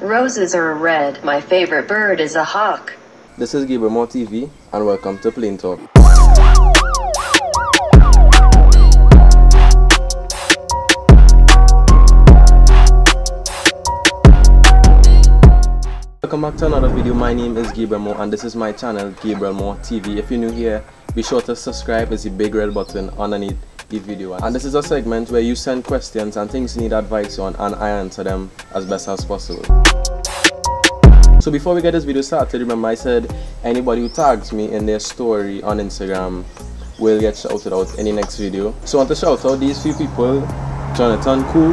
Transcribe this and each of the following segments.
Roses are red. My favorite bird is a hawk. This is Gabriel TV and welcome to Plain Talk. Welcome back to another video. My name is Gabriel Moore and this is my channel Gabriel Moore TV. If you're new here, be sure to subscribe. There's a big red button underneath the video. And this is a segment where you send questions and things you need advice on and I answer them as best as possible. So before we get this video started, remember I said anybody who tags me in their story on Instagram will get shouted out in the next video. So I want to shout out these few people, Jonathan Koo,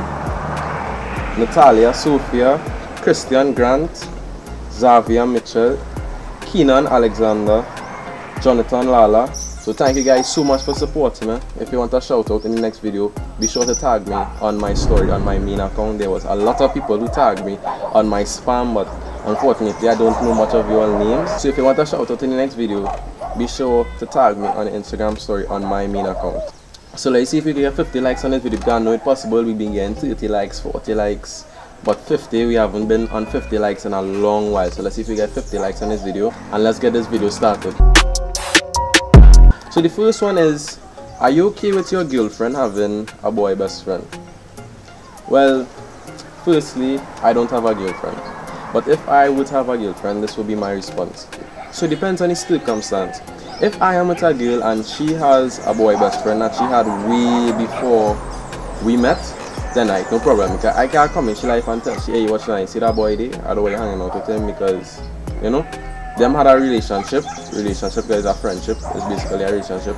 Natalia Sophia, Christian Grant, Xavier Mitchell, Keenan Alexander, Jonathan Lala. So thank you guys so much for supporting me. If you want a shout out in the next video, be sure to tag me on my story on my main account. There was a lot of people who tagged me on my spam, but unfortunately I don't know much of your names. So if you want a shout out in the next video, be sure to tag me on the Instagram story on my main account. So let's see if we get 50 likes on this video. Because I know it's possible we've been getting 30 likes, 40 likes, but 50 we haven't been on 50 likes in a long while so let's see if we get 50 likes on this video and let's get this video started so the first one is are you okay with your girlfriend having a boy best friend? Well firstly i don't have a girlfriend. But if i would have a girlfriend this would be my response. So it depends on the circumstance. If i am with a girl and she has a boy best friend that she had way before we met then like no problem. I can't come in she life and she hey watch now see that boy there? I don't want hanging out with him because you know them had a relationship. Relationship is a friendship, it's basically a relationship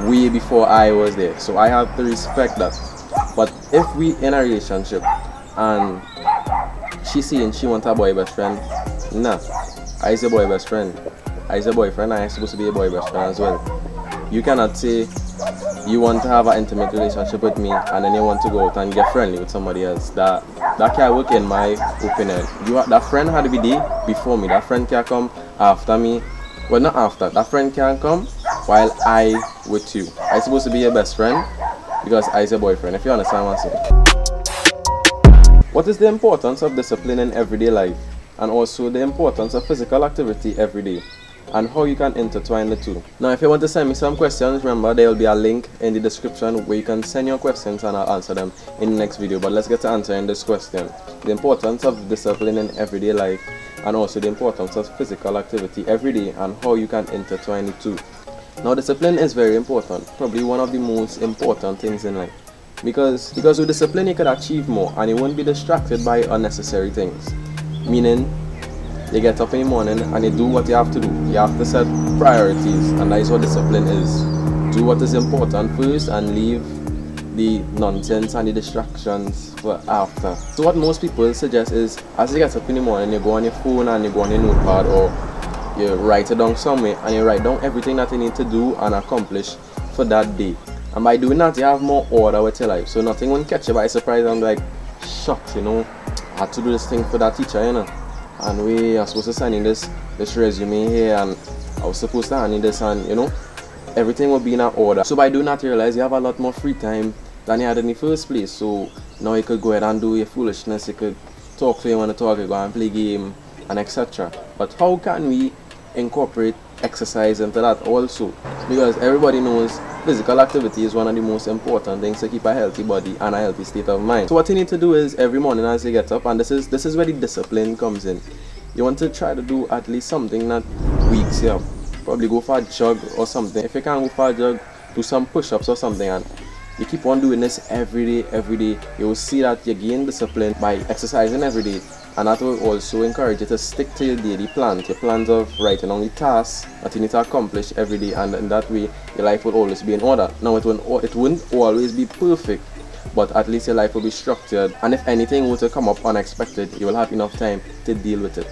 way before I was there. So I have to respect that. But if we in a relationship and she saying she want a boy best friend, nah. I is a boy best friend. I is a boyfriend, I am supposed to be a boy best friend as well. You cannot say you want to have an intimate relationship with me and then you want to go out and get friendly with somebody else. That that can't work in my opinion. You that friend had to be there before me. That friend can come after me. Well not after. That friend can come while I with you. I supposed to be your best friend because I is a boyfriend, if you understand what I'm saying. What is the importance of discipline in everyday life? And also the importance of physical activity every day and how you can intertwine the two. Now if you want to send me some questions, remember there will be a link in the description where you can send your questions and I'll answer them in the next video. But let's get to answering this question. The importance of discipline in everyday life and also the importance of physical activity every day and how you can intertwine the two. Now discipline is very important, probably one of the most important things in life. Because, because with discipline you can achieve more and you won't be distracted by unnecessary things. Meaning you get up in the morning and you do what you have to do. You have to set priorities, and that is what discipline is. Do what is important first and leave the nonsense and the distractions for after. So what most people suggest is as you get up in the morning, you go on your phone and you go on your notepad or you write it down somewhere and you write down everything that you need to do and accomplish for that day. And by doing that, you have more order with your life. So nothing won't catch you by surprise and like, shocked, you know, I had to do this thing for that teacher, you know and we are supposed to sign in this this resume here and I was supposed to hand in this and you know everything will be in order. So by doing that you realize you have a lot more free time than you had in the first place. So now you could go ahead and do your foolishness. You could talk to you want to talk you go and play game and etc but how can we incorporate exercise into that also? Because everybody knows physical activity is one of the most important things to keep a healthy body and a healthy state of mind. So what you need to do is every morning as you get up and this is this is where the discipline comes in. You want to try to do at least something that weeks you up. Probably go for a jog or something. If you can't go for a jog do some push-ups or something and you keep on doing this every day every day. You will see that you gain discipline by exercising every day and that will also encourage you to stick to your daily plan, your plans of writing on the tasks that you need to accomplish every day and in that way your life will always be in order. Now it won't, it won't always be perfect but at least your life will be structured and if anything were to come up unexpected you will have enough time to deal with it.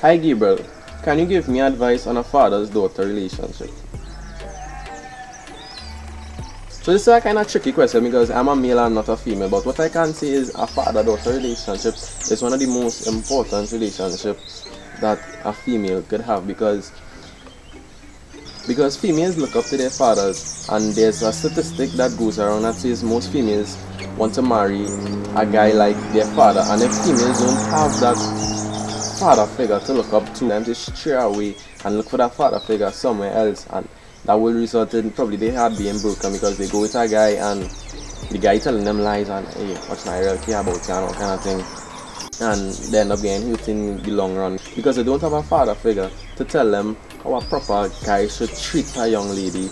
Hi Gabriel, can you give me advice on a father's-daughter relationship? So this is a kind of tricky question because I'm a male and not a female but what I can say is a father-daughter relationship is one of the most important relationships that a female could have because because females look up to their fathers and there's a statistic that goes around that says most females want to marry a guy like their father and if females don't have that father figure to look up to them to stray away and look for that father figure somewhere else and that will result in probably their heart being broken because they go with a guy and the guy telling them lies and hey what's my real care about you and all kind of thing and they end up getting hurt in the long run because they don't have a father figure to tell them how a proper guy should treat a young lady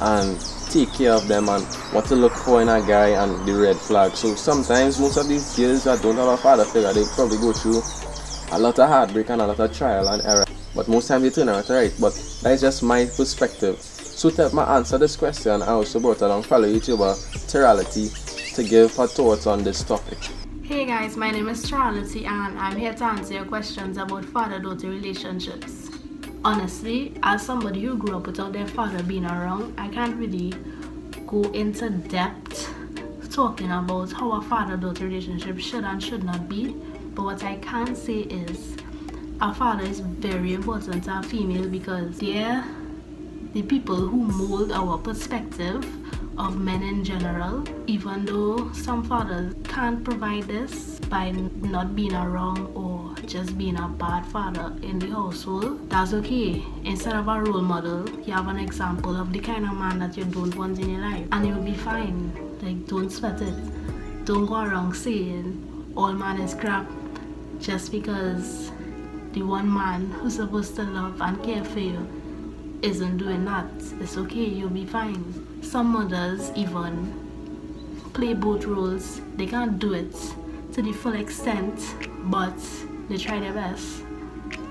and take care of them and what to look for in a guy and the red flag. So sometimes most of these girls that don't have a father figure they probably go through a lot of heartbreak and a lot of trial and error. But most times they turn out right. But that is just my perspective. So to help me answer this question, I also brought along fellow YouTuber Terality to give her thoughts on this topic. Hey guys, my name is Terality and I'm here to answer your questions about father-daughter relationships. Honestly, as somebody who grew up without their father being around, I can't really go into depth talking about how a father-daughter relationship should and should not be. But what I can say is a father is very important to a female because they're the people who mold our perspective of men in general, even though some fathers can't provide this by not being around or just being a bad father in the household, that's okay. Instead of a role model, you have an example of the kind of man that you don't want in your life, and you'll be fine. Like, don't sweat it. Don't go around saying all man is crap just because the one man who's supposed to love and care for you isn't doing that. It's okay, you'll be fine some mothers even play both roles. They can't do it to the full extent, but they try their best.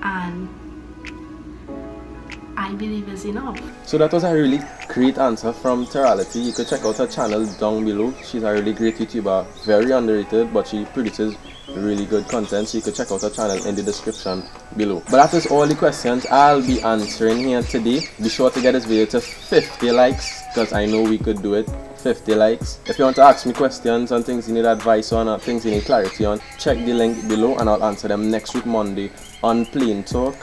And I believe it's enough. So that was a really great answer from Terality. You could check out her channel down below. She's a really great YouTuber, very underrated, but she produces really good content so you can check out our channel in the description below. But that is all the questions i'll be answering here today. Be sure to get this video to 50 likes because i know we could do it. 50 likes. If you want to ask me questions on things you need advice on or things you need clarity on check the link below and i'll answer them next week monday on plain talk.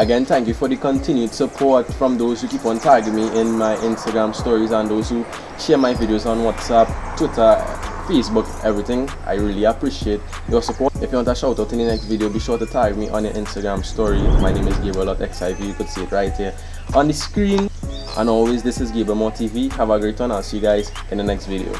Again, thank you for the continued support from those who keep on tagging me in my Instagram stories and those who share my videos on WhatsApp, Twitter, Facebook, everything. I really appreciate your support. If you want a shout out in the next video, be sure to tag me on your Instagram story. My name is Gabriel.xiv. You could see it right here on the screen. And always, this is Gabriel Moore TV. Have a great one. I'll see you guys in the next video.